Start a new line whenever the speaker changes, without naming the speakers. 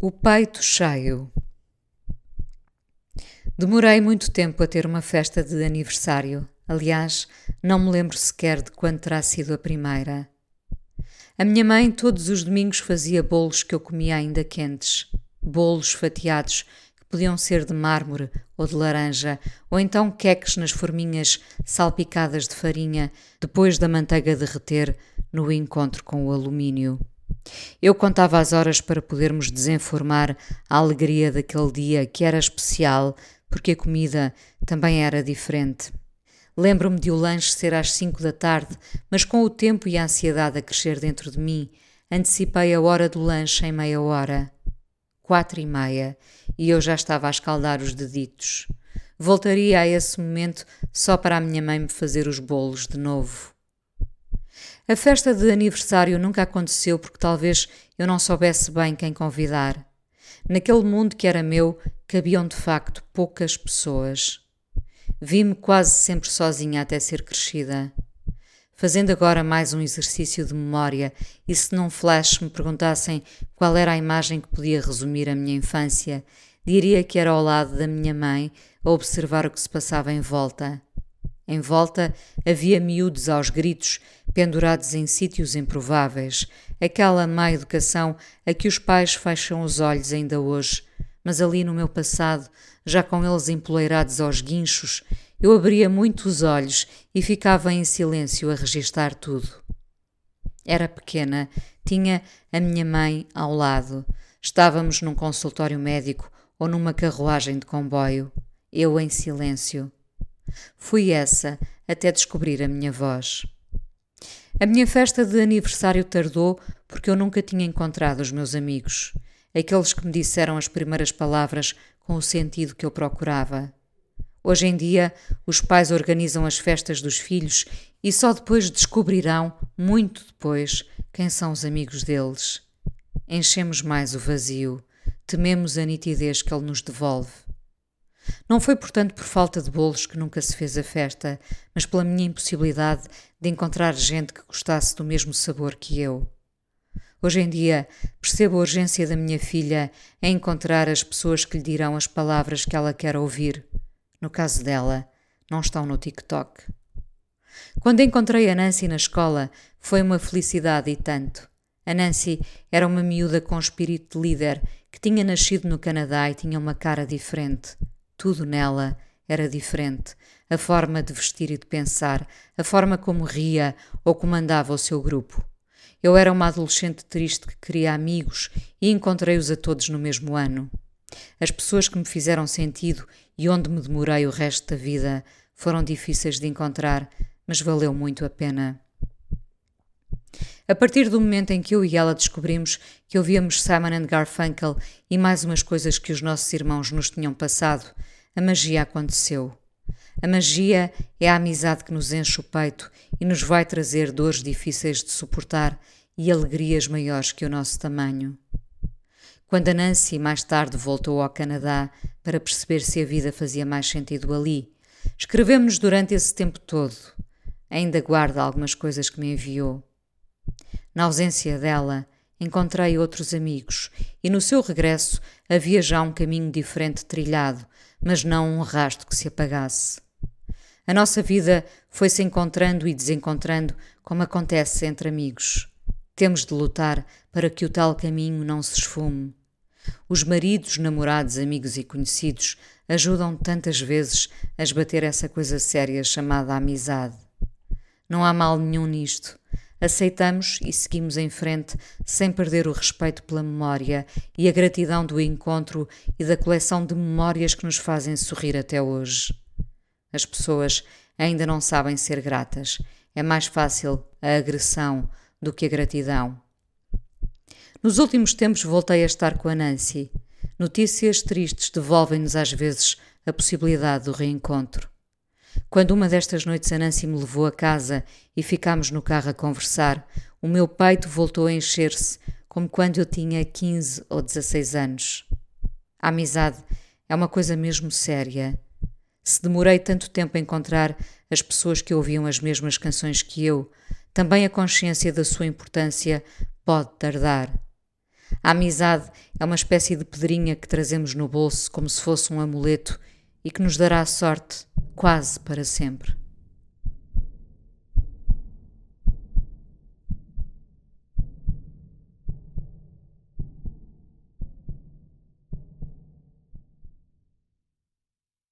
O peito cheio. Demorei muito tempo a ter uma festa de aniversário. Aliás, não me lembro sequer de quando terá sido a primeira. A minha mãe todos os domingos fazia bolos que eu comia ainda quentes. Bolos fatiados que podiam ser de mármore ou de laranja, ou então queques nas forminhas salpicadas de farinha depois da manteiga derreter no encontro com o alumínio. Eu contava as horas para podermos desenformar a alegria daquele dia que era especial, porque a comida também era diferente. Lembro-me de o lanche ser às cinco da tarde, mas com o tempo e a ansiedade a crescer dentro de mim, antecipei a hora do lanche em meia hora. Quatro e meia, e eu já estava a escaldar os deditos. Voltaria a esse momento só para a minha mãe me fazer os bolos de novo. A festa de aniversário nunca aconteceu porque talvez eu não soubesse bem quem convidar. Naquele mundo que era meu, cabiam de facto poucas pessoas. Vi-me quase sempre sozinha até ser crescida. Fazendo agora mais um exercício de memória, e se num flash me perguntassem qual era a imagem que podia resumir a minha infância, diria que era ao lado da minha mãe a observar o que se passava em volta. Em volta havia miúdos aos gritos, pendurados em sítios improváveis, aquela má educação a que os pais fecham os olhos ainda hoje. Mas ali no meu passado, já com eles empoleirados aos guinchos, eu abria muito os olhos e ficava em silêncio a registar tudo. Era pequena, tinha a minha mãe ao lado. Estávamos num consultório médico ou numa carruagem de comboio. Eu em silêncio. Fui essa até descobrir a minha voz. A minha festa de aniversário tardou porque eu nunca tinha encontrado os meus amigos, aqueles que me disseram as primeiras palavras com o sentido que eu procurava. Hoje em dia, os pais organizam as festas dos filhos e só depois descobrirão, muito depois, quem são os amigos deles. Enchemos mais o vazio, tememos a nitidez que ele nos devolve. Não foi, portanto, por falta de bolos que nunca se fez a festa, mas pela minha impossibilidade de encontrar gente que gostasse do mesmo sabor que eu. Hoje em dia, percebo a urgência da minha filha em encontrar as pessoas que lhe dirão as palavras que ela quer ouvir. No caso dela, não estão no TikTok. Quando encontrei a Nancy na escola, foi uma felicidade e tanto. A Nancy era uma miúda com espírito de líder que tinha nascido no Canadá e tinha uma cara diferente. Tudo nela era diferente. A forma de vestir e de pensar, a forma como ria ou comandava o seu grupo. Eu era uma adolescente triste que queria amigos e encontrei-os a todos no mesmo ano. As pessoas que me fizeram sentido e onde me demorei o resto da vida foram difíceis de encontrar, mas valeu muito a pena. A partir do momento em que eu e ela descobrimos que ouvíamos Simon and Garfunkel e mais umas coisas que os nossos irmãos nos tinham passado, a magia aconteceu. A magia é a amizade que nos enche o peito e nos vai trazer dores difíceis de suportar e alegrias maiores que o nosso tamanho. Quando a Nancy mais tarde voltou ao Canadá para perceber se a vida fazia mais sentido ali, escrevemos-nos durante esse tempo todo. Ainda guardo algumas coisas que me enviou. Na ausência dela, encontrei outros amigos e no seu regresso havia já um caminho diferente trilhado, mas não um rasto que se apagasse. A nossa vida foi se encontrando e desencontrando como acontece entre amigos. Temos de lutar para que o tal caminho não se esfume. Os maridos, namorados, amigos e conhecidos ajudam tantas vezes a esbater essa coisa séria chamada amizade. Não há mal nenhum nisto. Aceitamos e seguimos em frente sem perder o respeito pela memória e a gratidão do encontro e da coleção de memórias que nos fazem sorrir até hoje. As pessoas ainda não sabem ser gratas. É mais fácil a agressão do que a gratidão. Nos últimos tempos voltei a estar com a Nancy. Notícias tristes devolvem-nos às vezes a possibilidade do reencontro. Quando uma destas noites a Nancy me levou a casa e ficámos no carro a conversar, o meu peito voltou a encher-se, como quando eu tinha 15 ou 16 anos. A amizade é uma coisa mesmo séria. Se demorei tanto tempo a encontrar as pessoas que ouviam as mesmas canções que eu, também a consciência da sua importância pode tardar. A amizade é uma espécie de pedrinha que trazemos no bolso como se fosse um amuleto e que nos dará sorte quase para sempre.